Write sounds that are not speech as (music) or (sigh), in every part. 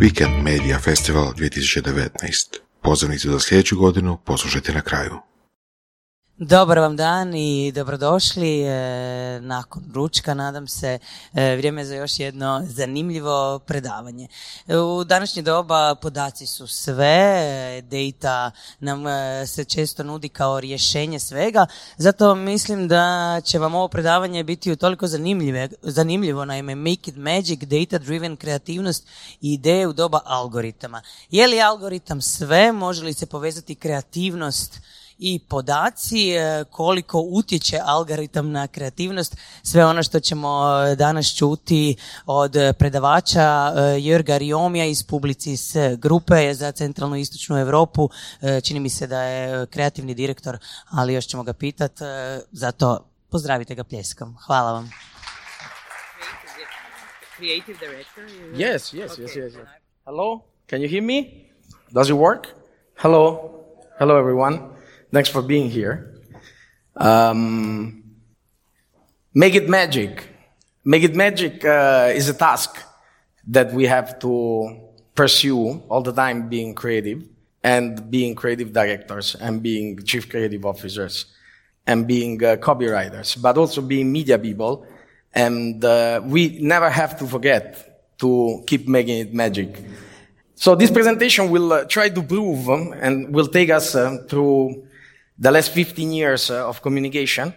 Weekend Media Festival 2019. Pozivnicu za sljedeću godinu poslušajte na kraju. Dobar vam dan i dobrodošli e, nakon ručka, nadam se, e, vrijeme za još jedno zanimljivo predavanje. U današnje doba podaci su sve, data nam e, se često nudi kao rješenje svega, zato mislim da će vam ovo predavanje biti toliko zanimljivo, naime Make it Magic, Data Driven kreativnost i ideje u doba algoritama. Je li algoritam sve, može li se povezati kreativnost i podaci, e, koliko utječe algoritam na kreativnost, sve ono što ćemo e, danas čuti od predavača e, Jurga Riomija iz Publicis grupe za centralnu i istočnu Europu. Čini mi se da je kreativni direktor, ali još ćemo ga pitati, zato pozdravite ga pljeskom. Hvala vam. Creative director? Yes, yes, yes, yes, yes. Hello, can you hear me? Does it work? Hello, hello everyone. Thanks for being here. Um, make it magic. Make it magic uh, is a task that we have to pursue all the time being creative and being creative directors and being chief creative officers and being uh, copywriters, but also being media people. And uh, we never have to forget to keep making it magic. So this presentation will uh, try to prove um, and will take us uh, through the last 15 years uh, of communication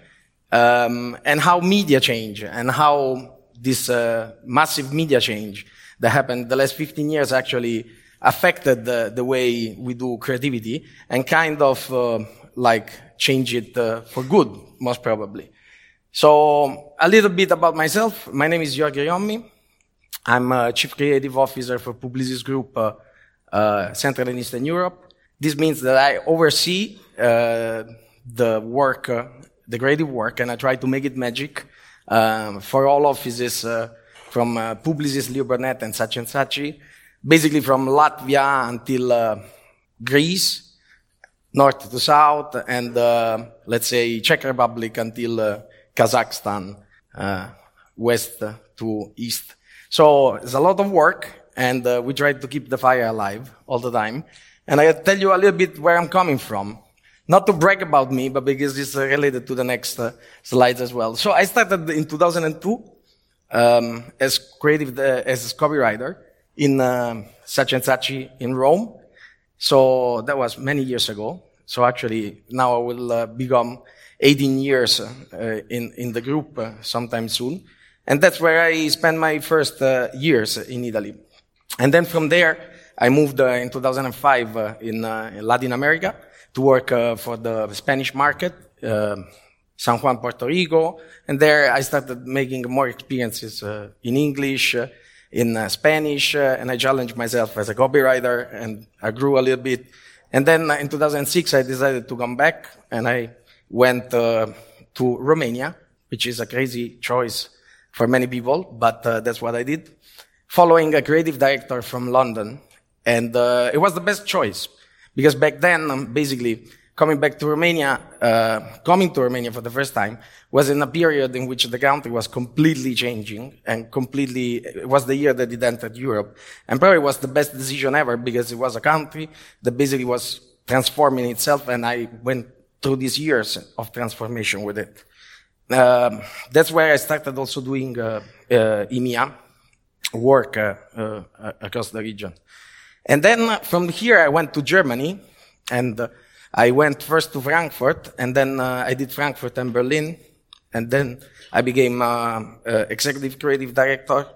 um, and how media change and how this uh, massive media change that happened the last 15 years actually affected the, the way we do creativity and kind of uh, like change it uh, for good, most probably. So a little bit about myself. My name is Jörg Riommi. I'm a chief creative officer for Publicis Group, uh, uh, Central and Eastern Europe. This means that I oversee uh, the work, uh, the creative work, and I try to make it magic um, for all offices uh, from uh, Publicis, Leo Burnett, and such and Saatchi, basically from Latvia until uh, Greece, north to south, and let's say Czech Republic until Kazakhstan, west to east. So it's a lot of work, and we try to keep the fire alive all the time. And I'll tell you a little bit where I'm coming from. Not to brag about me, but because it's uh, related to the next uh, slides as well. So I started in 2002 um, as creative, uh, as a copywriter in um, Saatchi and Saatchi in Rome. So that was many years ago. So actually now I will uh, become 18 years uh, in, in the group uh, sometime soon. And that's where I spent my first years in Italy. And then from there, I moved uh, in 2005 uh, in, uh, in, Latin America to work for the Spanish market, San Juan, Puerto Rico. And there I started making more experiences in English, in Spanish, and I challenged myself as a copywriter and I grew a little bit. And then in 2006, I decided to come back and I went uh, to Romania, which is a crazy choice for many people, but uh, that's what I did. Following a creative director from London and uh, it was the best choice because back then, um, basically, coming back to Romania, uh, coming to Romania for the first time was in a period in which the country was completely changing and completely, it was the year that it entered Europe. And probably was the best decision ever because it was a country that basically was transforming itself and I went through these years of transformation with it. Um, that's where I started also doing uh, uh, EMEA work uh, uh, across the region. And then from here, I went to Germany and uh, I went first to Frankfurt and then uh, I did Frankfurt and Berlin. And then I became uh, uh executive creative director.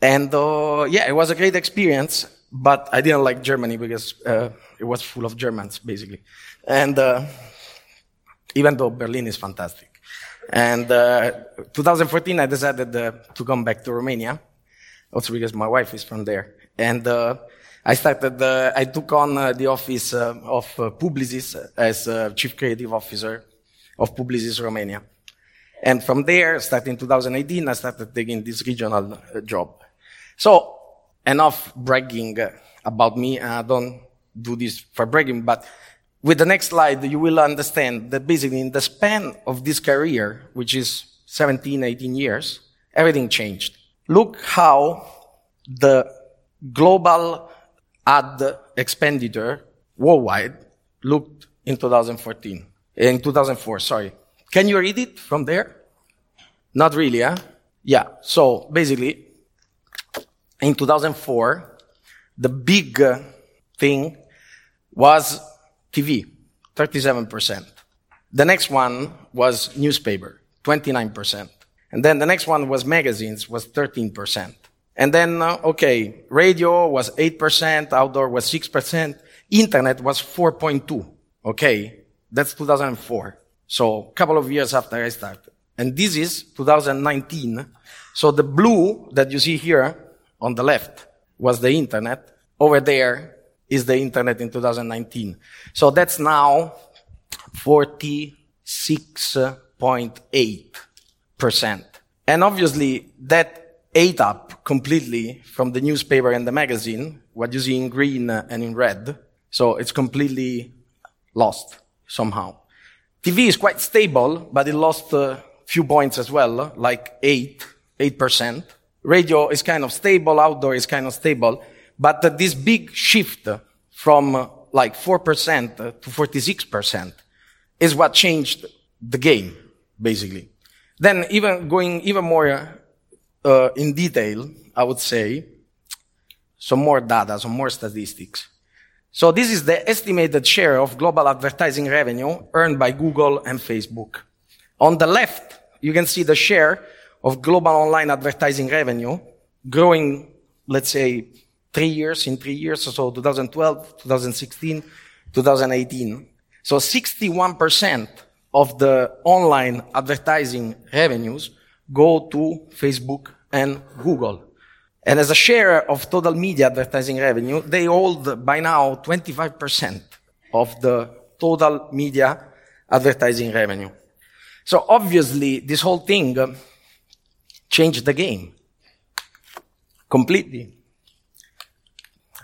And uh, yeah, it was a great experience, but I didn't like Germany because uh, it was full of Germans, basically. And even though Berlin is fantastic. And 2014, I decided to come back to Romania, also because my wife is from there. And I started, uh, I took on uh, the office uh, of uh, Publicis as chief creative officer of Publicis Romania. And from there, starting 2018, I started taking this regional uh, job. So, enough bragging about me. I don't do this for bragging, but with the next slide, you will understand that basically in the span of this career, which is 17, 18 years, everything changed. Look how the global ad expenditure worldwide looked in 2014. In 2004, sorry. Can you read it from there? Not really, huh? Yeah. So basically, in 2004, the big uh, thing was TV, 37%. The next one was newspaper, 29%. And then the next one was magazines, was 13%. And then, uh, okay, radio was 8%, outdoor was 6%, internet was 4.2. Okay, that's 2004. So a couple of years after I started. And this is 2019. So the blue that you see here on the left was the internet. Over there is the internet in 2019. So that's now 46.8%. And obviously that ate up completely from the newspaper and the magazine, what you see in green and in red. So it's completely lost somehow. TV is quite stable, but it lost a few points as well, like 8, 8%. Radio is kind of stable, outdoor is kind of stable, but this big shift from like 4% to 46% is what changed the game, basically. Then even going even more uh, in detail, I would say, some more data, some more statistics. So this is the estimated share of global advertising revenue earned by Google and Facebook. On the left, you can see the share of global online advertising revenue growing, let's say, three years in three years, so 2012, 2016, 2018. So 61% of the online advertising revenues go to Facebook and Google. And as a share of total media advertising revenue, they hold by now 25% of the total media advertising revenue. So obviously, this whole thing uh, changed the game completely.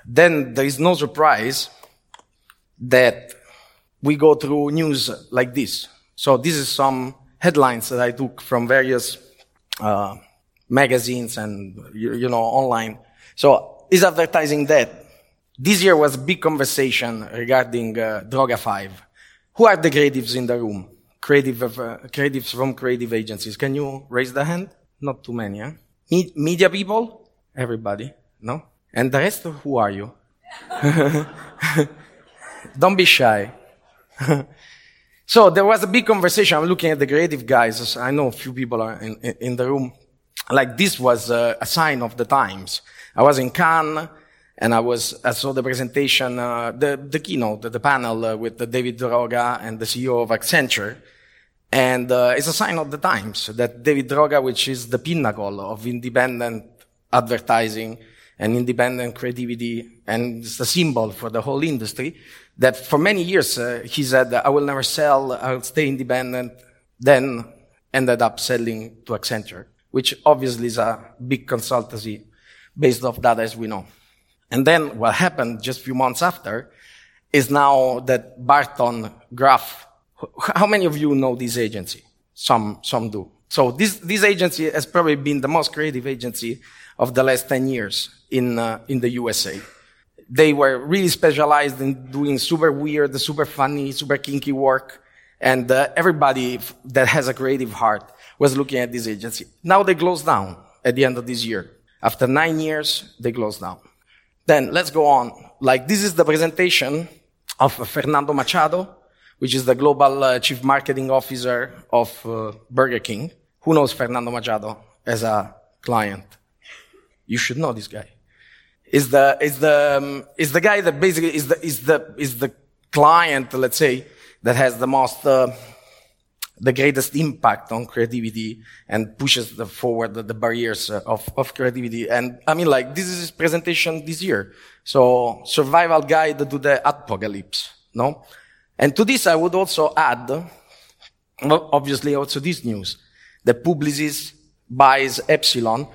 Then there is no surprise that we go through news like this. So this is some headlines that I took from various uh, magazines and you, you, know online. So is advertising dead? This year was a big conversation regarding uh, Droga 5. Who are the creatives in the room? Creative, uh, creatives from creative agencies. Can you raise the hand? Not too many, huh? Me- media people? Everybody? No? And the rest, who are you? (laughs) Don't be shy. (laughs) So there was a big conversation. I'm looking at the creative guys. I know a few people are in, in the room. Like this was a, sign of the times. I was in Cannes and I was, I saw the presentation, uh, the, the keynote, the, the panel uh, with David Droga and the CEO of Accenture. And uh, it's a sign of the times that David Droga, which is the pinnacle of independent advertising and independent creativity, and it's a symbol for the whole industry, that for many years uh, he said, I will never sell, I'll stay independent, then ended up selling to Accenture, which obviously is a big consultancy based off that as we know. And then what happened just a few months after is now that Barton Graf, how many of you know this agency? Some, some do. So this, this agency has probably been the most creative agency of the last 10 years in, uh, in the USA they were really specialized in doing super weird, super funny, super kinky work. And uh, everybody that has a creative heart was looking at this agency. Now they closed down at the end of this year. After nine years, they closed down. Then let's go on. Like this is the presentation of Fernando Machado, which is the global uh, chief marketing officer of uh, Burger King. Who knows Fernando Machado as a client? You should know this guy is the is the um, is the guy that basically is the is the is the client, let's say, that has the most uh, the greatest impact on creativity and pushes the forward the, the barriers uh, of, of creativity. And I mean, like, this is his presentation this year. So, survival guide to the apocalypse, no? And to this, I would also add, obviously, also this news. The Publicis buys Epsilon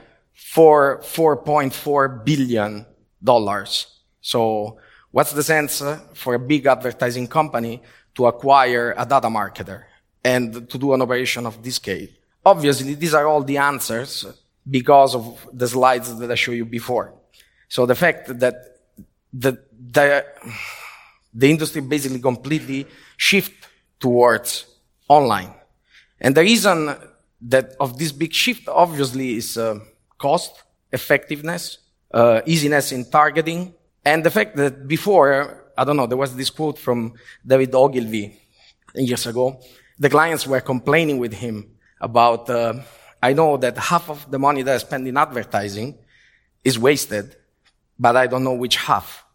for 4.4 billion dollars. So what's the sense uh, for a big advertising company to acquire a data marketer and to do an operation of this scale? Obviously, these are all the answers because of the slides that I showed you before. So the fact that the, the, the industry basically completely shift towards online. And the reason that of this big shift obviously is uh, cost, effectiveness, uh, easiness in targeting, and the fact that before, I don't know, there was this quote from David Ogilvy years ago. The clients were complaining with him about, uh, I know that half of the money that I spend in advertising is wasted, but I don't know which half.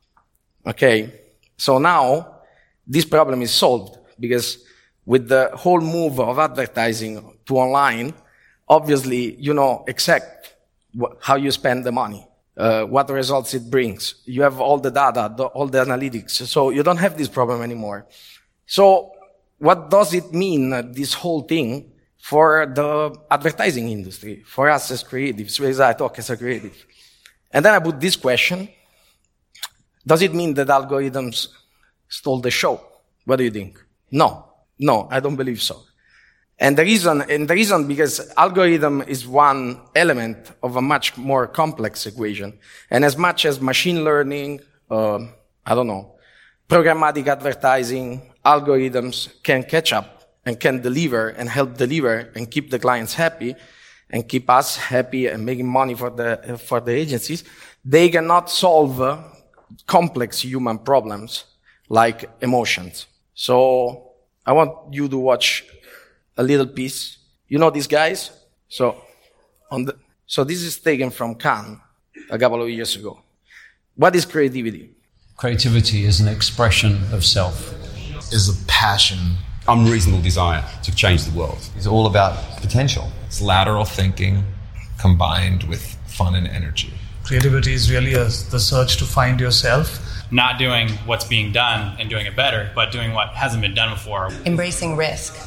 Okay. So now this problem is solved because with the whole move of advertising to online, obviously you know exact how you spend the money, uh, what results it brings. You have all the data, the, all the analytics. So you don't have this problem anymore. So what does it mean, uh, this whole thing, for the advertising industry, for us as creatives, because I talk as a creative? And then I put this question. Does it mean that algorithms stole the show? What do you think? No. No, I don't believe so. And the reason, and the reason because algorithm is one element of a much more complex equation. And as much as machine learning, uh, I don't know, programmatic advertising, algorithms can catch up and can deliver and help deliver and keep the clients happy and keep us happy and making money for the, for the agencies, they cannot solve uh, complex human problems like emotions. So I want you to watch a little piece. You know these guys? So, on the, so this is taken from Cannes a couple of years ago. What is creativity? Creativity is an expression of self. Is a passion, unreasonable desire to change the world. It's all about potential. It's lateral thinking combined with fun and energy. Creativity is really a, the search to find yourself not doing what's being done and doing it better, but doing what hasn't been done before. Embracing risk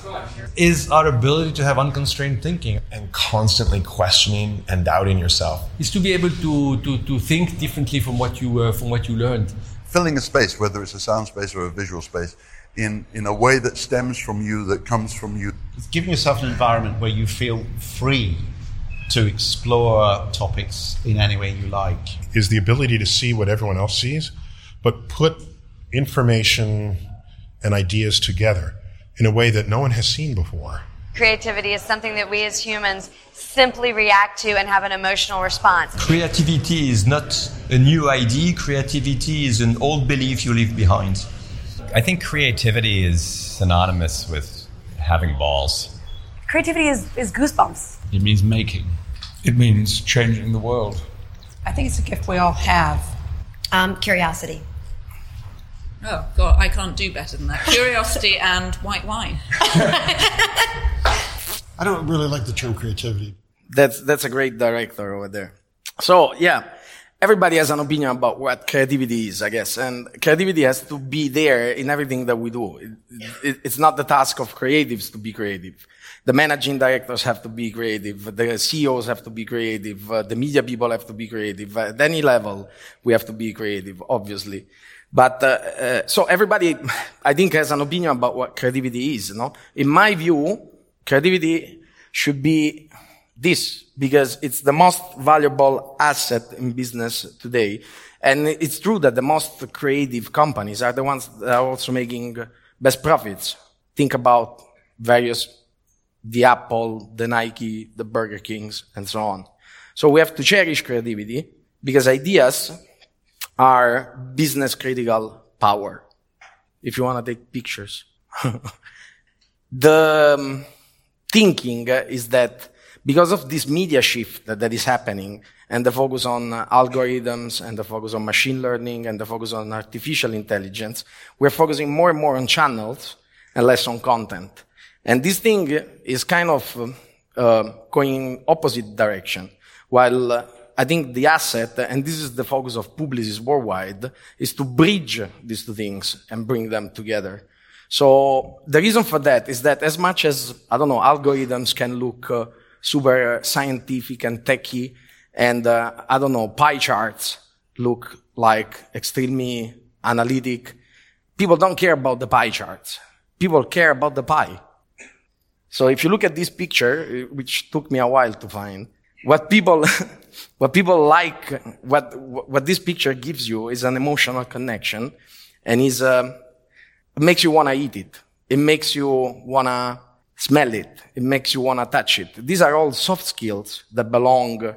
is our ability to have unconstrained thinking and constantly questioning and doubting yourself. Is to be able to, to, to think differently from what you uh, from what you learned. Filling a space, whether it's a sound space or a visual space, in, in a way that stems from you, that comes from you. It's giving yourself an environment where you feel free to explore topics in any way you like. Is the ability to see what everyone else sees but put information and ideas together in a way that no one has seen before. Creativity is something that we as humans simply react to and have an emotional response. Creativity is not a new idea, creativity is an old belief you leave behind. I think creativity is synonymous with having balls. Creativity is, is goosebumps. It means making, it means changing the world. I think it's a gift we all have. Um, curiosity. Oh, God, I can't do better than that. Curiosity (laughs) and white wine. (laughs) I don't really like the term creativity. That's, that's a great director over there. So, yeah, everybody has an opinion about what creativity is, I guess. And creativity has to be there in everything that we do. It, it, it's not the task of creatives to be creative. The managing directors have to be creative. The CEOs have to be creative. Uh, the media people have to be creative. At any level, we have to be creative, obviously. But uh, uh, so everybody, (sighs) I think, has an opinion about what creativity is. No, in my view, creativity should be this because it's the most valuable asset in business today. And it's true that the most creative companies are the ones that are also making best profits. Think about various, the Apple, the Nike, the Burger Kings, and so on. So we have to cherish creativity because ideas are business critical power. If you want to take pictures. (laughs) the um, thinking is that because of this media shift that, that is happening and the focus on uh, algorithms and the focus on machine learning and the focus on artificial intelligence, we're focusing more and more on channels and less on content. And this thing is kind of uh, going opposite direction. While uh, I think the asset, and this is the focus of Publicis worldwide, is to bridge these two things and bring them together. So the reason for that is that as much as, I don't know, algorithms can look uh, super scientific and techy, and uh, I don't know, pie charts look like extremely analytic, people don't care about the pie charts. People care about the pie. So if you look at this picture, which took me a while to find, what people, (laughs) what people like, what, what this picture gives you is an emotional connection and is, uh, it makes you want to eat it. It makes you want to smell it. It makes you want to touch it. These are all soft skills that belong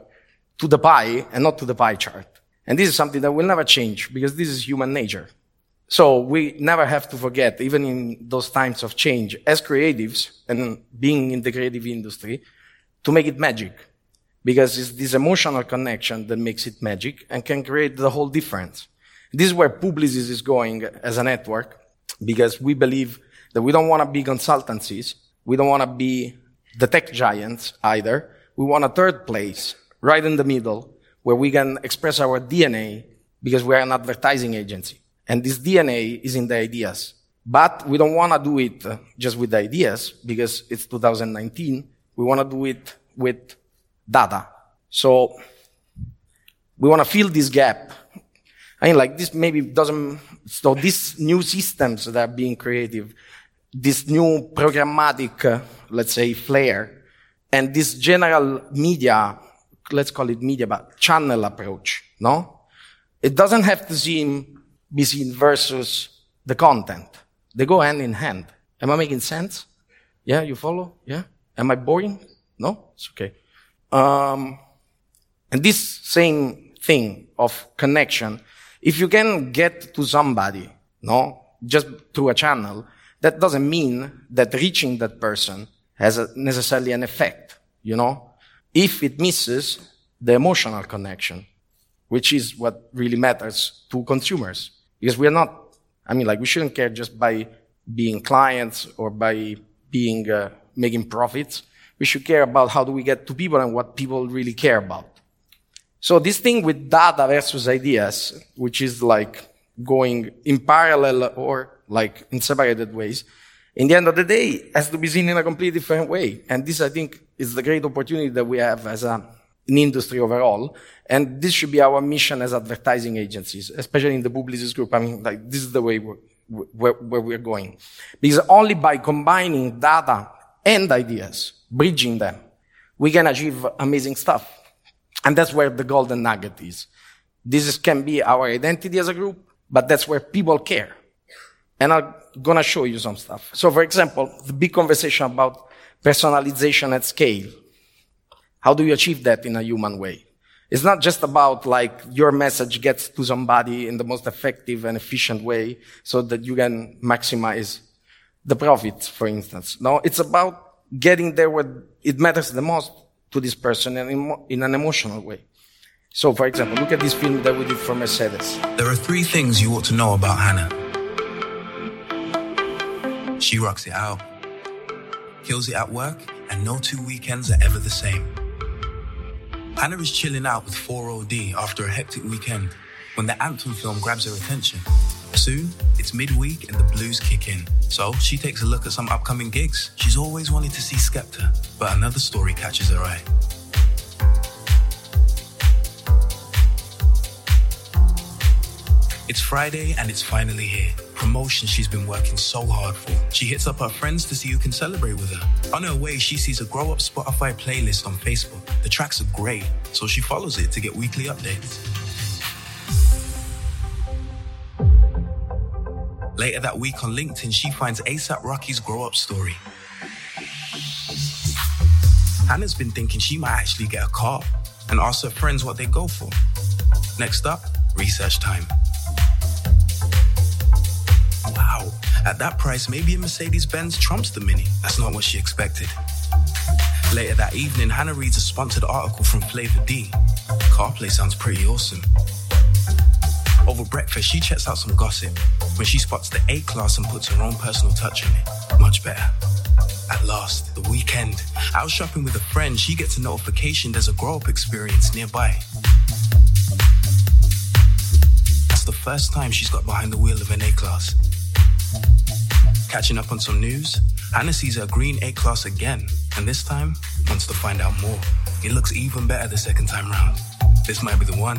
to the pie and not to the pie chart. And this is something that will never change because this is human nature. So we never have to forget, even in those times of change, as creatives and being in the creative industry, to make it magic. Because it's this emotional connection that makes it magic and can create the whole difference. This is where Publicis is going as a network because we believe that we don't want to be consultancies. We don't want to be the tech giants either. We want a third place right in the middle where we can express our DNA because we are an advertising agency. And this DNA is in the ideas. But we don't want to do it just with the ideas because it's 2019. We want to do it with data. So we want to fill this gap. I mean, like this maybe doesn't, so these new systems that are being creative, this new programmatic, uh, let's say, flair, and this general media, let's call it media, but channel approach, no? It doesn't have to seem, seen versus the content. They go hand in hand. Am I making sense? Yeah, you follow? Yeah? Am I boring? No? It's okay. Um, and this same thing of connection, if you can get to somebody, no, just through a channel, that doesn't mean that reaching that person has a, necessarily an effect, you know? If it misses the emotional connection, which is what really matters to consumers. Because we are not, I mean, like, we shouldn't care just by being clients or by being, uh, making profits we should care about how do we get to people and what people really care about. So this thing with data versus ideas, which is like going in parallel or like in separated ways, in the end of the day, has to be seen in a completely different way. And this, I think, is the great opportunity that we have as a, an industry overall. And this should be our mission as advertising agencies, especially in the Publicis group. I mean, like, this is the way we're, where, where we're going. Because only by combining data and ideas, bridging them, we can achieve amazing stuff. And that's where the golden nugget is. This is, can be our identity as a group, but that's where people care. And I'm gonna show you some stuff. So for example, the big conversation about personalization at scale. How do you achieve that in a human way? It's not just about like your message gets to somebody in the most effective and efficient way so that you can maximize the profit, for instance. No, it's about getting there where it matters the most to this person and in, in an emotional way. So, for example, look at this film that we did for Mercedes. There are three things you ought to know about Hannah. She rocks it out, kills it at work, and no two weekends are ever the same. Hannah is chilling out with 4OD after a hectic weekend when the Anthem film grabs her attention. Soon, it's midweek and the blues kick in. So she takes a look at some upcoming gigs. She's always wanted to see Skepta, but another story catches her eye. It's Friday and it's finally here. Promotion she's been working so hard for. She hits up her friends to see who can celebrate with her. On her way, she sees a Grow Up Spotify playlist on Facebook. The tracks are great, so she follows it to get weekly updates. Later that week on LinkedIn, she finds ASAP Rocky's grow up story. Hannah's been thinking she might actually get a car and asks her friends what they go for. Next up, research time. At that price, maybe a Mercedes Benz trumps the Mini. That's not what she expected. Later that evening, Hannah reads a sponsored article from Flavor D. CarPlay sounds pretty awesome. Over breakfast, she checks out some gossip when she spots the A class and puts her own personal touch on it. Much better. At last, the weekend. Out shopping with a friend, she gets a notification there's a grow up experience nearby. That's the first time she's got behind the wheel of an A class. Catching up on some news, Hannah sees her green A class again, and this time wants to find out more. It looks even better the second time round. This might be the one.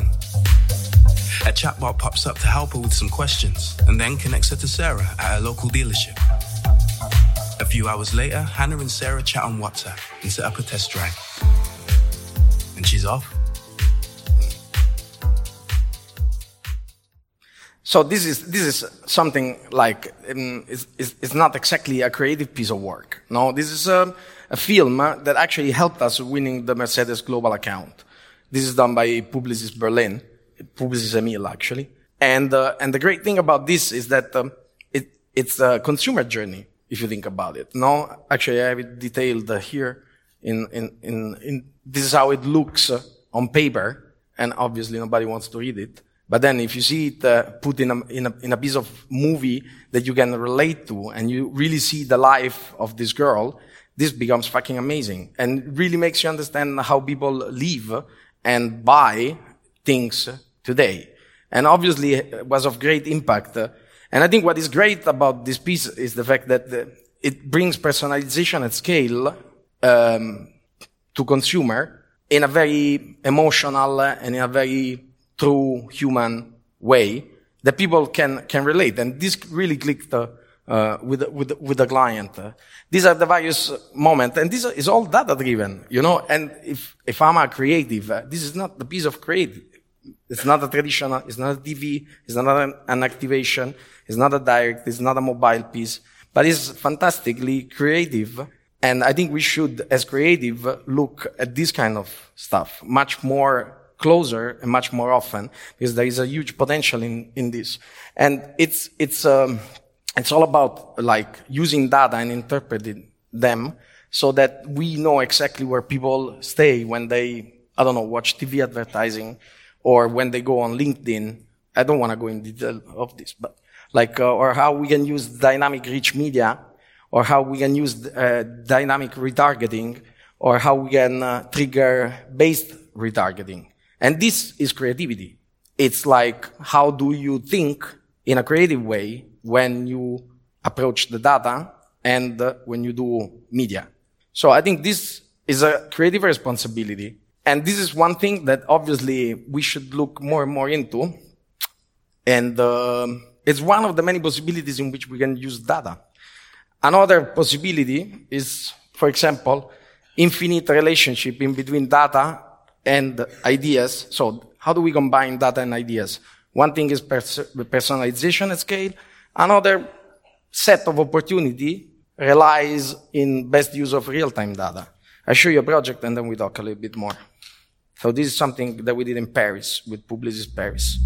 A chatbot pops up to help her with some questions and then connects her to Sarah at a local dealership. A few hours later, Hannah and Sarah chat on WhatsApp and set up a test drive. And she's off. So this is this is something like um, it's, it's, not exactly a creative piece of work. No, this is a, a film uh, that actually helped us winning the Mercedes Global account. This is done by Publicis Berlin, Publicis Emil actually. And uh, and the great thing about this is that um, it it's a consumer journey if you think about it. No, actually I have it detailed uh, here. In in in in this is how it looks uh, on paper, and obviously nobody wants to read it. But then if you see it uh, put in a, in a, in a piece of movie that you can relate to and you really see the life of this girl, this becomes fucking amazing and really makes you understand how people live and buy things today. And obviously it was of great impact. And I think what is great about this piece is the fact that it brings personalization at scale um, to consumer in a very emotional and in a very true human way that people can, can relate. And this really clicked uh, uh, with, with, with the client. These are the various moments, and this is all data driven, you know. And if, if I'm a creative, uh, this is not the piece of creative. It's not a traditional, it's not a TV, it's not an, an activation, it's not a direct, it's not a mobile piece, but it's fantastically creative. And I think we should, as creative, look at this kind of stuff much more closer and much more often because there is a huge potential in, in this. And it's, it's, um, it's all about like using data and interpreting them so that we know exactly where people stay when they, I don't know, watch TV advertising or when they go on LinkedIn. I don't want to go in detail of this, but like, uh, or how we can use dynamic rich media or how we can use uh, dynamic retargeting or how we can uh, trigger based retargeting. And this is creativity. It's like, how do you think in a creative way when you approach the data and uh, when you do media? So I think this is a creative responsibility. And this is one thing that obviously we should look more and more into. And uh, it's one of the many possibilities in which we can use data. Another possibility is, for example, infinite relationship in between data and ideas. So how do we combine data and ideas? One thing is pers- personalization at scale. Another set of opportunity relies in best use of real-time data. I show you a project and then we talk a little bit more. So this is something that we did in Paris with Publicis Paris.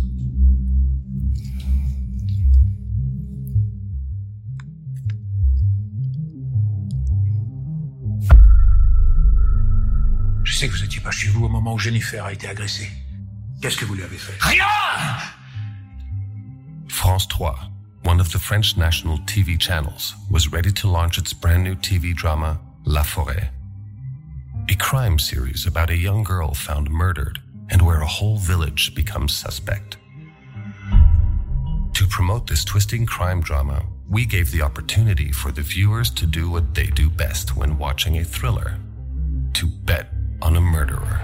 Sais que vous n'étiez pas chez vous au moment où Jennifer a été agressée. Qu'est-ce que vous lui avez fait Rien France 3, one of the French national TV channels, was ready to launch its brand new TV drama, La Forêt. A crime series about a young girl found murdered and where a whole village becomes suspect. To promote this twisting crime drama, we gave the opportunity for the viewers to do what they do best when watching a thriller to bet on a murderer.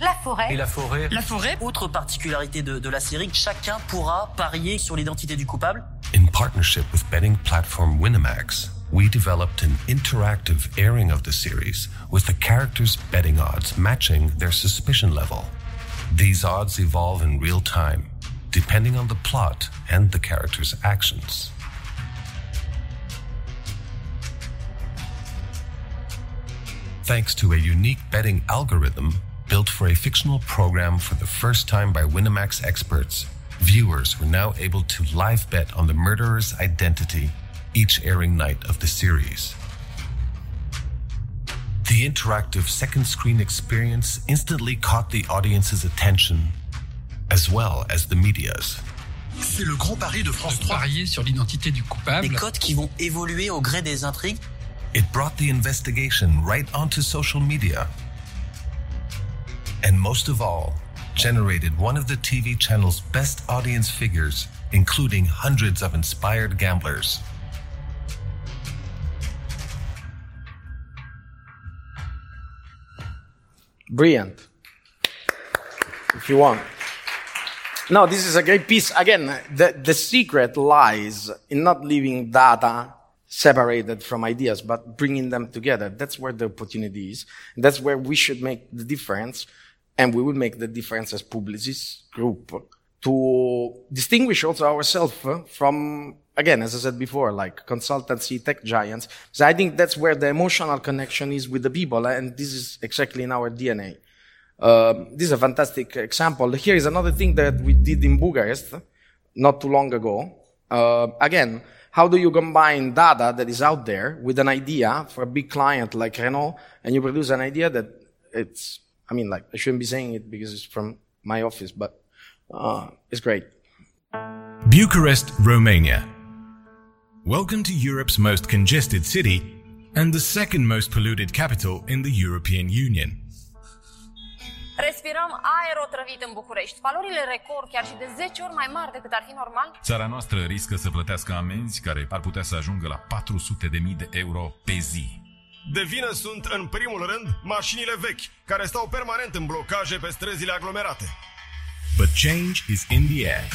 La forêt. Et la forêt La forêt. Autre particularité de, de la série, chacun pourra parier sur l'identité du coupable. In partnership with betting platform Winamax, we developed an interactive airing of the series with the characters' betting odds matching their suspicion level. These odds evolve in real time, depending on the plot and the character's actions. Thanks to a unique betting algorithm built for a fictional program for the first time by Winamax experts, viewers were now able to live bet on the murderer's identity each airing night of the series. The interactive second screen experience instantly caught the audience's attention, as well as the media's. C'est le grand pari de France 3. Parier sur l'identité du coupable. Des codes qui vont évoluer au gré des intrigues. It brought the investigation right onto social media. And most of all, generated one of the TV channel's best audience figures, including hundreds of inspired gamblers. Brilliant. If you want. No, this is a great piece. Again, the, the secret lies in not leaving data separated from ideas, but bringing them together. That's where the opportunity is. That's where we should make the difference. And we will make the difference as Publicis group to distinguish also ourselves uh, from, again, as I said before, like consultancy tech giants. So I think that's where the emotional connection is with the people. And this is exactly in our DNA. Um, this is a fantastic example. Here is another thing that we did in Bucharest not too long ago. Uh, again, how do you combine data that is out there with an idea for a big client like Renault and you produce an idea that it's, I mean, like, I shouldn't be saying it because it's from my office, but uh, it's great. Bucharest, Romania. Welcome to Europe's most congested city and the second most polluted capital in the European Union. Respirăm aer otrăvit în București. Valorile record chiar și de 10 ori mai mari decât ar fi normal. Țara noastră riscă să plătească amenzi care ar putea să ajungă la 400.000 de euro pe zi. De vină sunt, în primul rând, mașinile vechi, care stau permanent în blocaje pe străzile aglomerate. But change is in the air.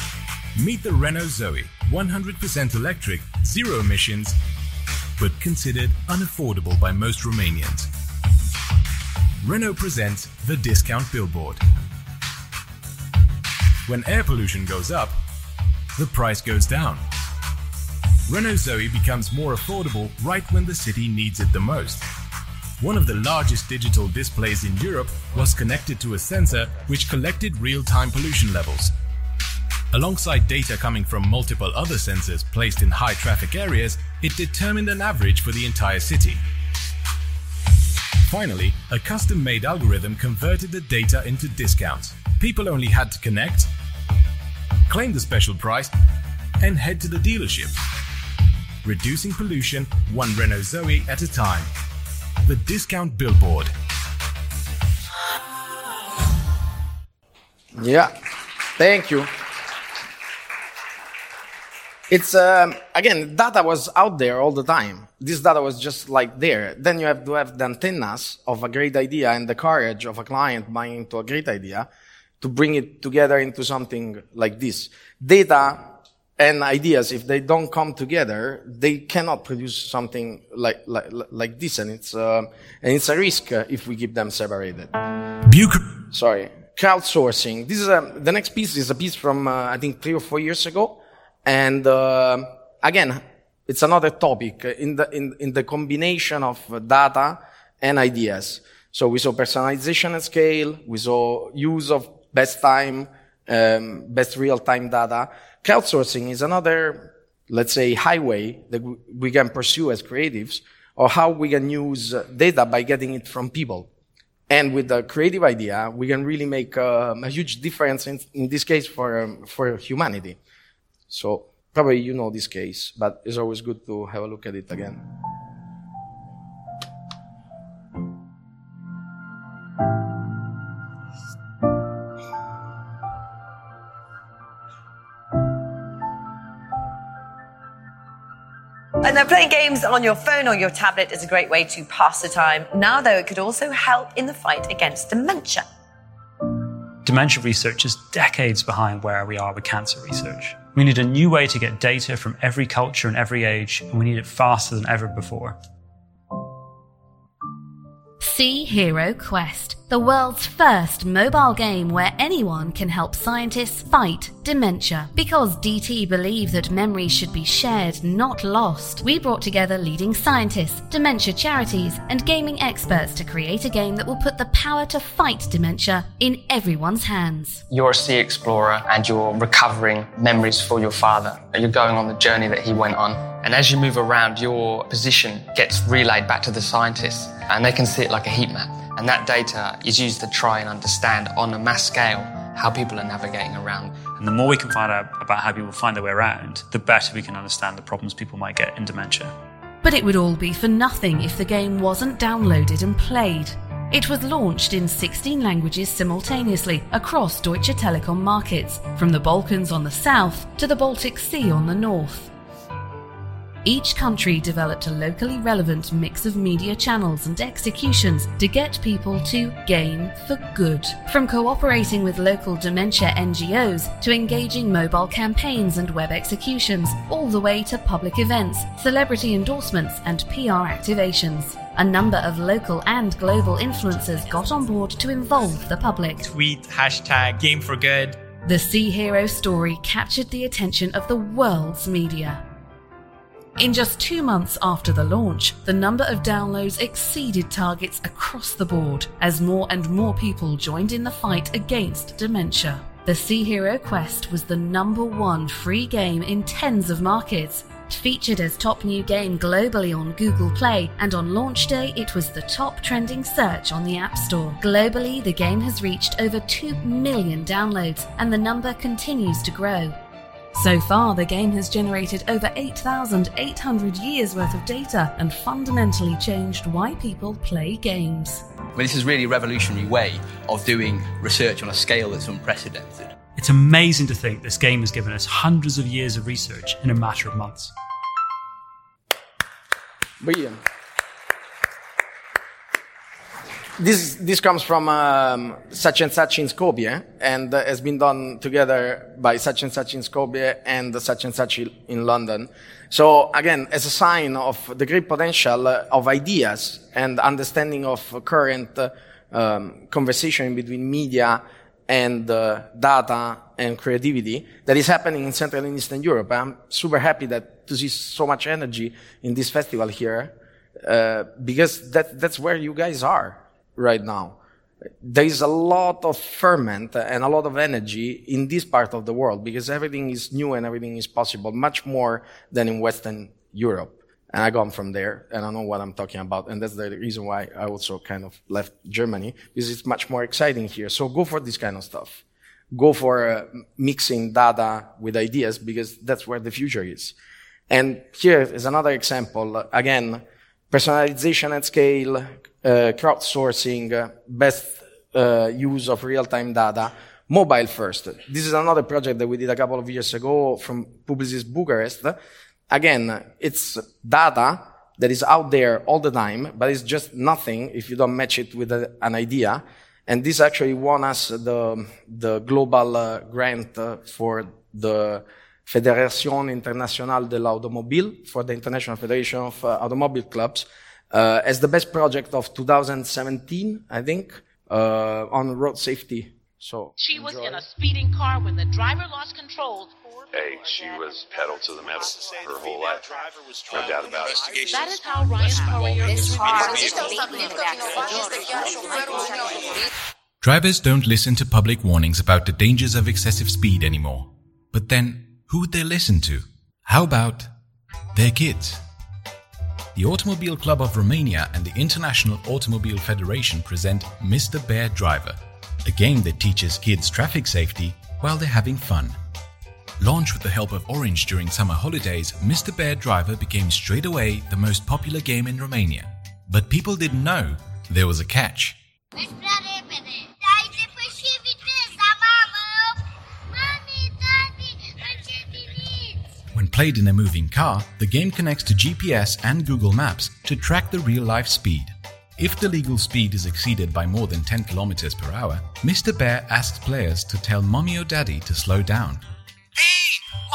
Meet the Renault Zoe, 100% electric, zero emissions, but considered unaffordable by most Romanians. Renault presents the discount billboard. When air pollution goes up, the price goes down. Renault Zoe becomes more affordable right when the city needs it the most. One of the largest digital displays in Europe was connected to a sensor which collected real time pollution levels. Alongside data coming from multiple other sensors placed in high traffic areas, it determined an average for the entire city. Finally, a custom made algorithm converted the data into discounts. People only had to connect, claim the special price, and head to the dealership. Reducing pollution one Renault Zoe at a time. The discount billboard. Yeah, thank you. It's um, again, data was out there all the time. This data was just like there. Then you have to have the antennas of a great idea and the courage of a client buying into a great idea to bring it together into something like this. Data and ideas, if they don't come together, they cannot produce something like like, like this, and it's uh, and it's a risk uh, if we keep them separated. Buc- Sorry, crowdsourcing. This is a, the next piece is a piece from uh, I think three or four years ago. And uh, again, it's another topic in the, in, in the combination of data and ideas. So we saw personalization at scale. We saw use of best time, um, best real time data. Crowdsourcing is another, let's say, highway that we can pursue as creatives or how we can use data by getting it from people. And with the creative idea, we can really make um, a huge difference in, in this case for, um, for humanity. So probably you know this case, but it's always good to have a look at it again. And now playing games on your phone or your tablet is a great way to pass the time. Now, though, it could also help in the fight against dementia. Dementia research is decades behind where we are with cancer research. We need a new way to get data from every culture and every age, and we need it faster than ever before. Sea Hero Quest, the world's first mobile game where anyone can help scientists fight dementia. Because DT believe that memories should be shared, not lost, we brought together leading scientists, dementia charities, and gaming experts to create a game that will put the power to fight dementia in everyone's hands. You're a sea explorer and you're recovering memories for your father. You're going on the journey that he went on. And as you move around, your position gets relayed back to the scientists and they can see it like a heat map. And that data is used to try and understand on a mass scale how people are navigating around. And the more we can find out about how people find their way around, the better we can understand the problems people might get in dementia. But it would all be for nothing if the game wasn't downloaded and played. It was launched in 16 languages simultaneously across Deutsche Telekom markets, from the Balkans on the south to the Baltic Sea on the north. Each country developed a locally relevant mix of media channels and executions to get people to game for good. From cooperating with local dementia NGOs to engaging mobile campaigns and web executions, all the way to public events, celebrity endorsements, and PR activations. A number of local and global influencers got on board to involve the public. Tweet hashtag game for good. The Sea Hero story captured the attention of the world's media. In just two months after the launch, the number of downloads exceeded targets across the board as more and more people joined in the fight against dementia. The Sea Hero Quest was the number one free game in tens of markets, featured as top new game globally on Google Play, and on launch day it was the top trending search on the App Store. Globally, the game has reached over 2 million downloads, and the number continues to grow. So far, the game has generated over 8,800 years worth of data and fundamentally changed why people play games. I mean, this is really a revolutionary way of doing research on a scale that's unprecedented. It's amazing to think this game has given us hundreds of years of research in a matter of months. Brilliant. This, this comes from um, such and such in Skopje and uh, has been done together by such and such in Skopje and such and such in London. So again, as a sign of the great potential of ideas and understanding of current uh, um, conversation between media and uh, data and creativity that is happening in Central and Eastern Europe. I'm super happy that to see so much energy in this festival here uh, because that, that's where you guys are right now. There is a lot of ferment and a lot of energy in this part of the world because everything is new and everything is possible, much more than in Western Europe. And I come from there and I know what I'm talking about. And that's the reason why I also kind of left Germany because it's much more exciting here. So go for this kind of stuff. Go for uh, mixing data with ideas because that's where the future is. And here is another example. Again, personalization at scale, uh, crowdsourcing, uh, best uh, use of real-time data, mobile first. This is another project that we did a couple of years ago from Publicis Bucharest. Again, it's data that is out there all the time, but it's just nothing if you don't match it with a, an idea. And this actually won us the, the global uh, grant uh, for the Fédération Internationale de l'Automobile, for the International Federation of uh, Automobile Clubs, uh, as the best project of 2017, I think, uh, on road safety. So she was in a speeding car when the driver lost control. Hey, she was pedal to the metal her whole life. No doubt about it. That is how Ryan Drivers don't listen to public warnings about the dangers of excessive speed anymore. But then, who would they listen to? How about their kids? The Automobile Club of Romania and the International Automobile Federation present Mr. Bear Driver, a game that teaches kids traffic safety while they're having fun. Launched with the help of Orange during summer holidays, Mr. Bear Driver became straight away the most popular game in Romania. But people didn't know there was a catch. When played in a moving car, the game connects to GPS and Google Maps to track the real life speed. If the legal speed is exceeded by more than 10 km per hour, Mr. Bear asks players to tell mommy or daddy to slow down. Hei,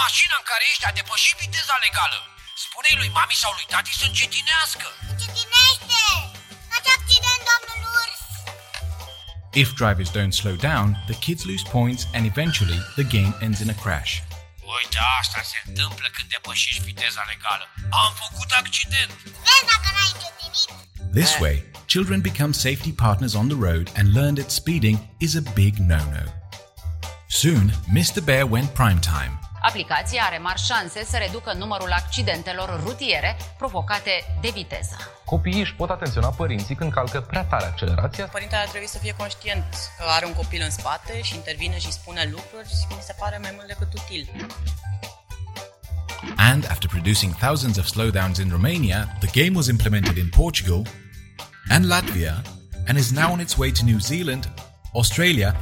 mașina în care ești a depășit viteza legală. Spune-i lui mami sau lui tati să încetinească. Încetinește! Faci accident, domnul urs! If drivers don't slow down, the kids lose points and eventually the game ends in a crash. Uite, asta se întâmplă când depășești viteza legală. Am făcut accident. Vezi dacă n-ai încetinit? This way, children become safety partners on the road and learn that speeding is a big no-no. Soon, Mr. Bear went prime time. Aplicația are mari șanse să reducă numărul accidentelor rutiere provocate de viteză. Copiii își pot atenționa părinții când calcă prea tare accelerația. Părintele ar trebui să fie conștient că are un copil în spate și intervine și spune lucruri, mi se pare mai mult decât util. And after producing thousands of slowdowns in Romania, the game was implemented in Portugal and Latvia and is now on its way to New Zealand, Australia,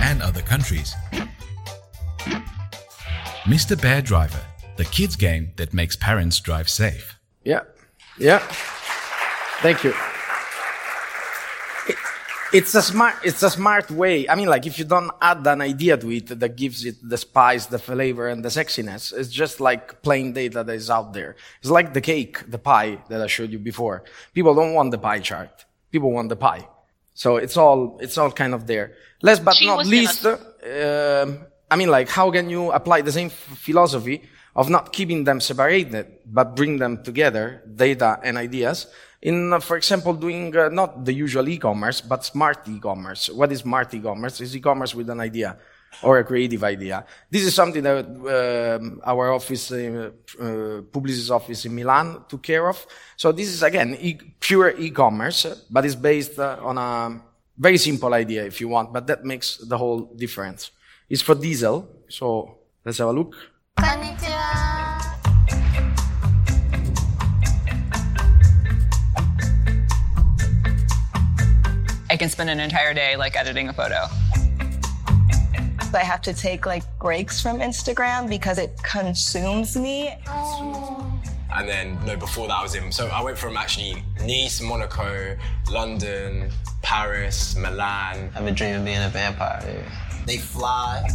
and other countries. Mr. Bear Driver, the kids game that makes parents drive safe. Yeah. Yeah. Thank you. It- it's a smart, it's a smart way. I mean, like if you don't add an idea to it that gives it the spice, the flavor, and the sexiness, it's just like plain data that is out there. It's like the cake, the pie that I showed you before. People don't want the pie chart. People want the pie. So it's all, it's all kind of there. Last but She not least, um I mean, like how can you apply the same philosophy of not keeping them separated, but bring them together, data and ideas, in, uh, for example, doing uh, not the usual e-commerce, but smart e-commerce. What is smart e-commerce? Is e-commerce with an idea or a creative idea. This is something that um, our office, uh, uh, Publicis office in Milan took care of. So this is again e- pure e-commerce, but it's based uh, on a very simple idea if you want, but that makes the whole difference is for diesel. So let's have a look. Konnichiwa. I can spend an entire day like editing a photo. I have to take like breaks from Instagram because it consumes me. And then no, before that I was in. So I went from actually Nice, Monaco, London, Paris, Milan. I have a dream of being a vampire. They fly.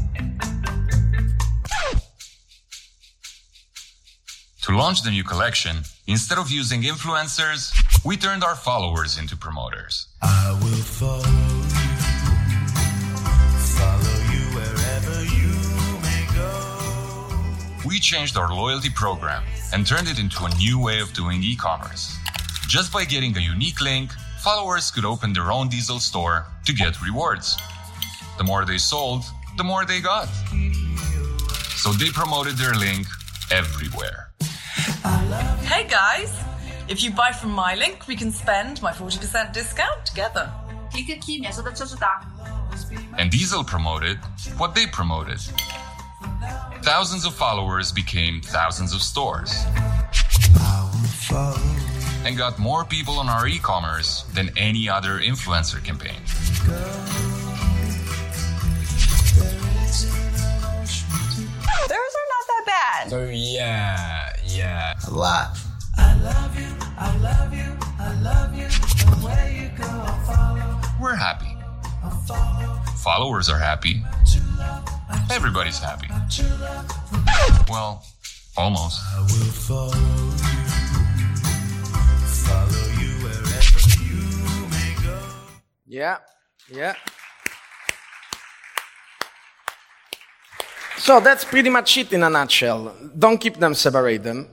To launch the new collection, instead of using influencers, we turned our followers into promoters. I will follow you, follow you wherever you may go. We changed our loyalty program and turned it into a new way of doing e-commerce. Just by getting a unique link, followers could open their own diesel store to get rewards. The more they sold, the more they got. So they promoted their link everywhere. Hey guys! If you buy from my link, we can spend my 40% discount together. Klik aqui, me ajuda a te ajudar. And Diesel promoted what they promoted. Thousands of followers became thousands of stores. And got more people on our e-commerce than any other influencer campaign. Those are not that bad. So yeah, yeah. A lot. We're happy. Followers are happy. Everybody's happy. Well, almost. I will follow you, follow you wherever you may go. Yeah, yeah. So that's pretty much it in a nutshell. Don't keep them separate L-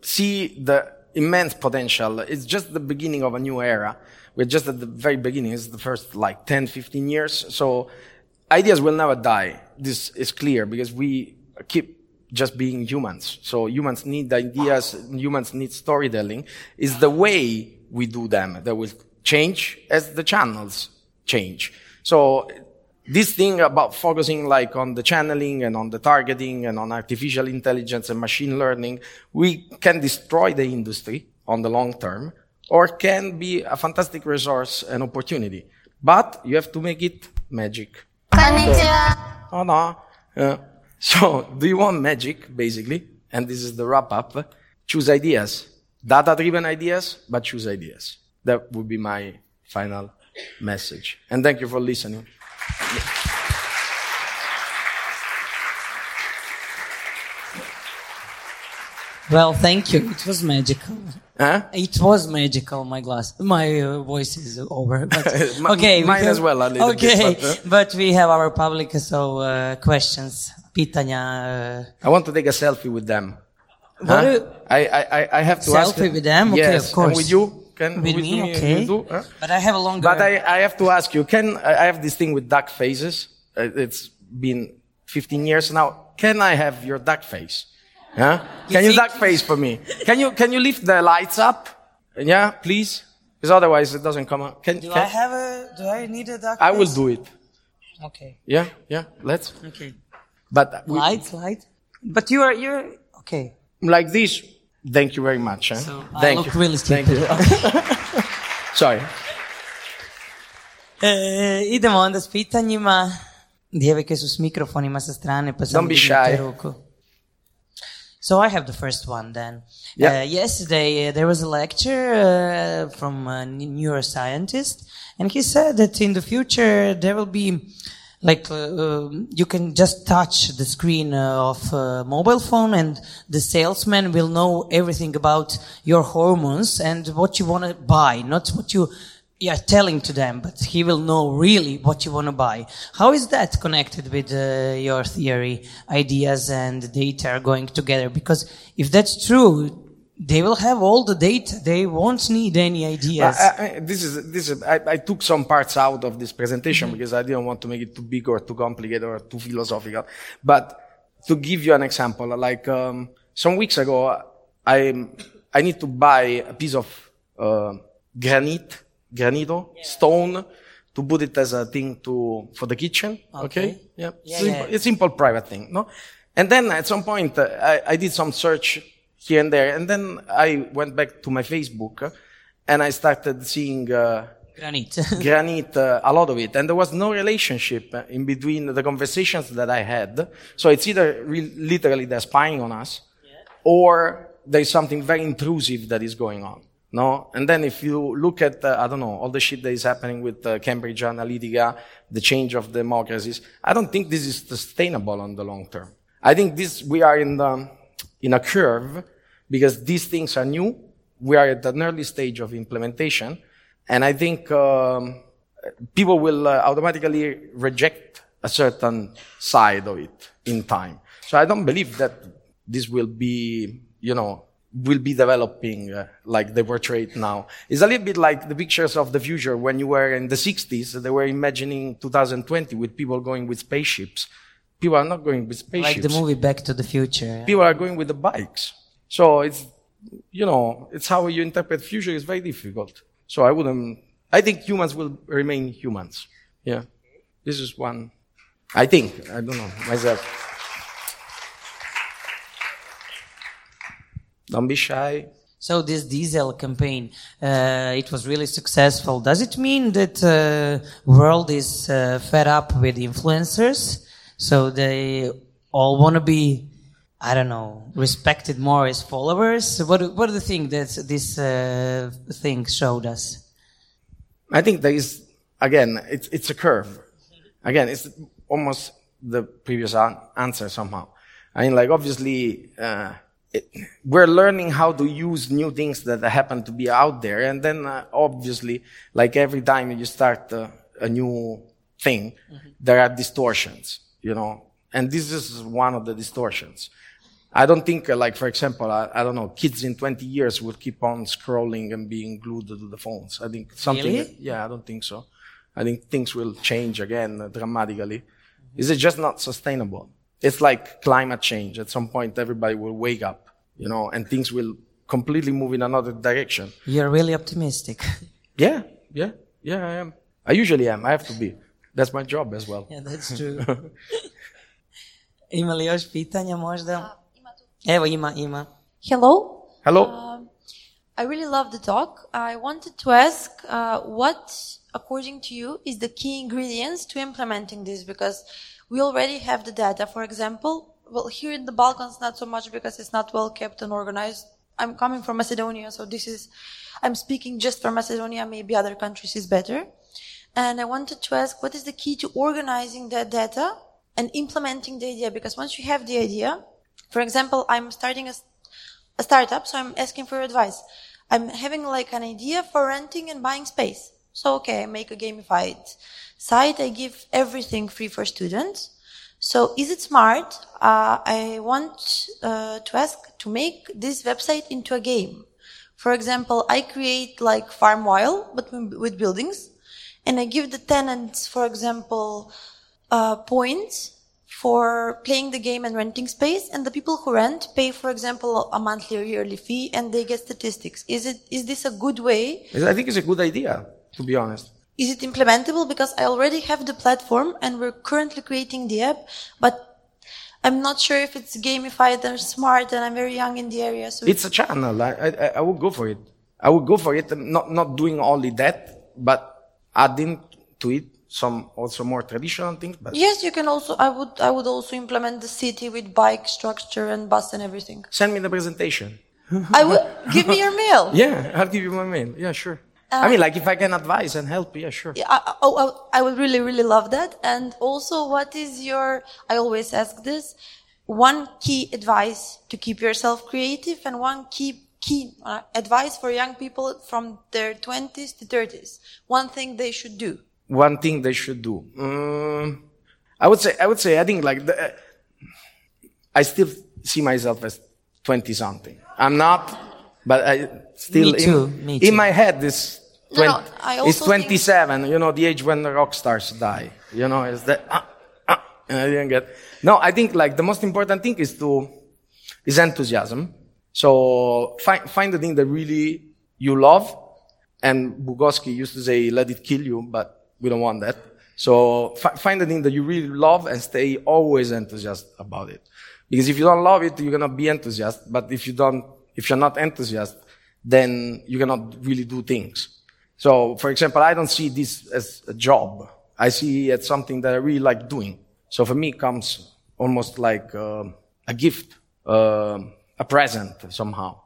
See the immense potential. It's just the beginning of a new era. We're just at the very beginning. It's the first like 10, 15 years. So ideas will never die. This is clear because we keep just being humans. So humans need ideas. Humans need storytelling. It's the way we do them that will change as the channels change. So this thing about focusing like on the channeling and on the targeting and on artificial intelligence and machine learning, we can destroy the industry on the long term or can be a fantastic resource and opportunity. But you have to make it magic. Oh no. Uh, so, do you want magic, basically? And this is the wrap up. Choose ideas. Data driven ideas, but choose ideas. That would be my final message. And thank you for listening. Well, thank you. It was magical. Huh? It was magical. My glass, my uh, voice is over. (laughs) But okay, mine have- as well, little bit, okay, but, uh, but we have our public, so uh, questions, pitanja. Uh, I want to take a selfie with them. What Huh? do- I, I, I- have to ask. Selfie with them? Okay, yes. of course. And with you? Can, With me? you, Okay. you do, huh? But I have a longer. But I, I have to ask you, can, I I have this thing with duck faces. Uh, It's been 15 years now. Can I have your duck face? Huh? Can you duck face for me? Can you, can you lift the lights up? Yeah, please? Because otherwise it doesn't come out. Can, do can, I have a? Do I need a duck? I will do it. Okay. Yeah, yeah, let's. Okay. But we, Light, light. But you are you're okay. like this. Thank you very much. Huh? I Thank look you. really Thank stupid. you. (laughs) Sorry. E, idemo onda s pitanjima. Djevojke su s mikrofonima sa strane, pa samo Don't be shy. ruku. So I have the first one then. Yeah. Uh, yesterday uh, there was a lecture uh, from a neuroscientist, and he said that in the future there will be like uh, um, you can just touch the screen uh, of a mobile phone, and the salesman will know everything about your hormones and what you want to buy, not what you you are telling to them, but he will know really what you want to buy. How is that connected with uh, your theory, ideas and data are going together? Because if that's true, they will have all the data. They won't need any ideas. I, I, this is this is. I, I took some parts out of this presentation because I didn't want to make it too big or too complicated or too philosophical. But to give you an example, like um, some weeks ago, I I need to buy a piece of uh, granite, granito stone to put it as a thing to for the kitchen. Okay, Okay. yeah, Yeah, simple, yeah. it's simple private thing, no. And then at some point, uh, I, I did some search here and there, and then I went back to my Facebook, and I started seeing. Uh, Granite. (laughs) granite, uh, a lot of it. And there was no relationship in between the conversations that I had. So it's either re- literally they're spying on us or there's something very intrusive that is going on. No? And then if you look at, uh, I don't know, all the shit that is happening with uh, Cambridge Analytica, the change of democracies, I don't think this is sustainable on the long term. I think this, we are in the, in a curve because these things are new. We are at an early stage of implementation. And I think um, people will uh, automatically reject a certain side of it in time. So I don't believe that this will be, you know, will be developing uh, like they portray now. It's a little bit like the pictures of the future when you were in the 60s. They were imagining 2020 with people going with spaceships. People are not going with spaceships. like the movie Back to the Future. People are going with the bikes. So it's, you know, it's how you interpret future is very difficult. So I wouldn't, I think humans will remain humans. Yeah. This is one, I think, I don't know, myself. Don't be shy. So this diesel campaign, uh, it was really successful. Does it mean that uh, world is uh, fed up with influencers? So they all want to be, I don't know, respected more as followers? What do, what do you think that this uh, thing showed us? I think there is, again, it's, it's a curve. Again, it's almost the previous an- answer somehow. I mean, like, obviously, uh, it, we're learning how to use new things that happen to be out there. And then, uh, obviously, like every time you start uh, a new thing, there are distortions, you know, and this is one of the distortions. I don't think, uh, like, for example, I, I don't know, kids in 20 years will keep on scrolling and being glued to the phones. I think something, Really? yeah, I don't think so. I think things will change again uh, dramatically. Is it just not sustainable? It's like climate change. At some point, everybody will wake up, you know, and things will completely move in another direction. You're really optimistic. (laughs) Yeah, yeah, yeah, I am. I usually am. I have to be. That's my job as well. Yeah, that's true. (laughs) (laughs) Ima li još pitanja možda? Evo ima, ima. Hello. Hello. Um, I really love the talk. I wanted to ask uh, what, according to you, is the key ingredients to implementing this? Because we already have the data. For example, well, here in the Balkans, not so much because it's not well kept and organized. I'm coming from Macedonia, so this is, I'm speaking just for Macedonia. Maybe other countries is better. And I wanted to ask, what is the key to organizing that data and implementing the idea? Because once you have the idea, for example, I'm starting a, a startup, so I'm asking for advice. I'm having like an idea for renting and buying space. So, okay, I make a gamified site. I give everything free for students. So, is it smart? Uh, I want uh, to ask to make this website into a game. For example, I create like FarmVille, but with buildings, and I give the tenants, for example, uh, points for playing the game and renting space, and the people who rent pay, for example, a monthly or yearly fee, and they get statistics. Is it is this a good way? I think it's a good idea, to be honest. Is it implementable? Because I already have the platform, and we're currently creating the app, but I'm not sure if it's gamified and smart, and I'm very young in the area. So It's a channel. I, I, I would go for it. I would go for it. Not, not doing only that, but adding to it some also more traditional things. But Yes, you can also. I would. I would also implement the city with bike structure and bus and everything. send me the presentation. I will give me your mail. (laughs) Yeah, I'll give you my mail. Yeah, sure. Uh, I mean, like if I can advise and help, yeah, sure. Yeah, I, oh, I, I would really, really love that. And also, what is your? I always ask this. One key advice to keep yourself creative, and one key key uh, advice for young people from their twenties to thirties. One thing they should do. One thing they should do. Mm, I would say, I would say, I think like the, I still see myself as 20 something. I'm not, but I still, Me too, in, me in my head, this 20, no, I it's also 27, you know, the age when the rock stars die. You know, is that, ah, ah, and I didn't get, no, I think like the most important thing is to, is enthusiasm. So find, find the thing that really you love. And Bukowski used to say, let it kill you, but we don't want that. So fi- find the thing that you really love and stay always enthusiastic about it. Because if you don't love it, you're gonna be enthusiastic. But if you don't, if you're not enthusiastic, then you cannot really do things. So, for example, I don't see this as a job. I see it as something that I really like doing. So for me, it comes almost like um a gift, um a present somehow.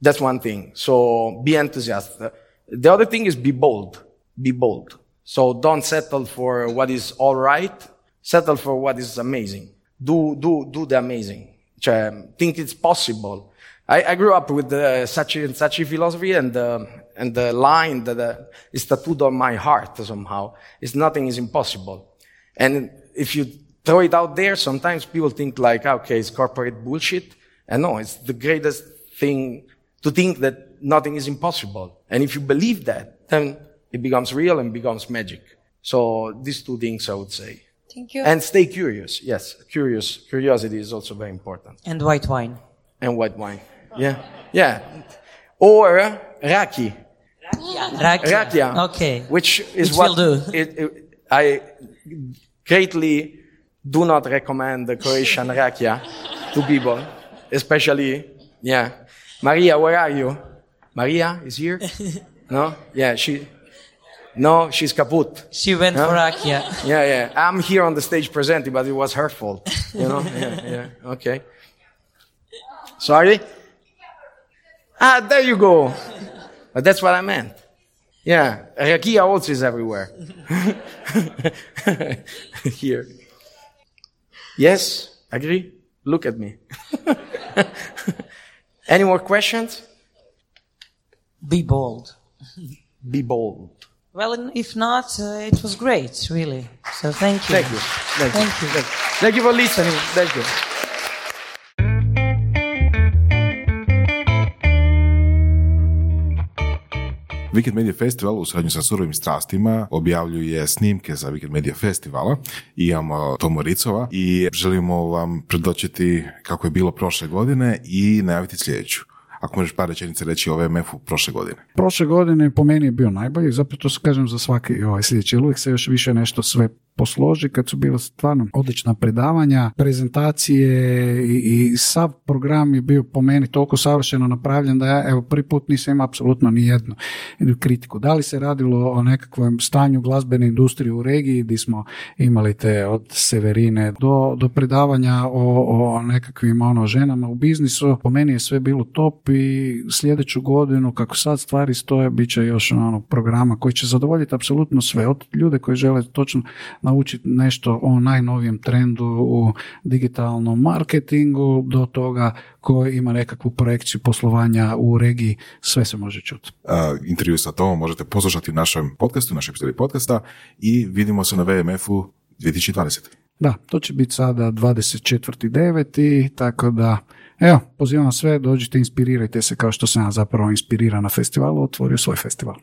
That's one thing. So be enthusiastic. The other thing is be bold. Be bold. So don't settle for what is all right. Settle for what is amazing. Do, do, do the amazing. Think it's possible. I, I grew up with uh, such and such philosophy and, uh, and the line that uh, is tattooed on my heart somehow is nothing is impossible. And if you throw it out there, sometimes people think like, "Ah, okay, it's corporate bullshit. And no, it's the greatest thing to think that nothing is impossible. And if you believe that, then it becomes real and becomes magic. So these two things I would say. Thank you. And stay curious. Yes, curious. Curiosity is also very important. And white wine. And white wine. Yeah. Yeah. Or raki. Rakia. Rakia. Okay. Which is It what will do. It, it- I greatly do not recommend the Croatian rakia to people, especially, yeah. Maria, where are you? Maria is here? (laughs) No? Yeah, she, no, she's kaput. She went Huh? for Rakia. (laughs) Yeah, yeah. I'm here on the stage presenting, but it was her fault. You know? (laughs) yeah, yeah. Okay. Sorry? Ah, there you go. But that's what I meant. Yeah. Rakia also is everywhere. here. Yes? Agree? Look at me. (laughs) Any more questions? Be bold. Be bold. Well, if not, uh, it was great, really. So thank you. Thank you. Thank, you. Thank you. Thank, thank you for listening. Thank you. Weekend Media Festival u suradnju sa Surovim strastima objavljuje snimke za Weekend Media Festivala. Imamo Tomo Ricova i želimo vam predočiti kako je bilo prošle godine i najaviti sljedeću. Ako možeš par rečenica reći o VMF-u prošle godine. Prošle godine po meni je bio najbolji, zapravo to se kažem za svaki ovaj sljedeći, jer uvijek se još više nešto sve posloži, kad su bila stvarno odlična predavanja, prezentacije i, i sav program je bio po meni toliko savršeno napravljen da ja evo prvi put nisam imao apsolutno ni jednu kritiku. Da li se radilo o nekakvom stanju glazbene industrije u regiji gdje smo imali te od Severine do, do predavanja o, o nekakvim ono, ženama u biznisu, po meni je sve bilo top i sljedeću godinu kako sad stvari stoje bit će još ono programa koji će zadovoljiti apsolutno sve od ljude koji žele točno naučiti nešto o najnovijem trendu u digitalnom marketingu do toga koji ima nekakvu projekciju poslovanja u regiji, sve se može čuti. Uh, intervju sa Tomom možete poslušati u našem podcastu, u našoj epizodi podcasta i vidimo se na VMF-u 2020. Da, to će biti sada 24.9. Tako da, evo, pozivam sve, dođite, inspirirajte se kao što sam ja zapravo inspiriran na festivalu, otvorio svoj festival.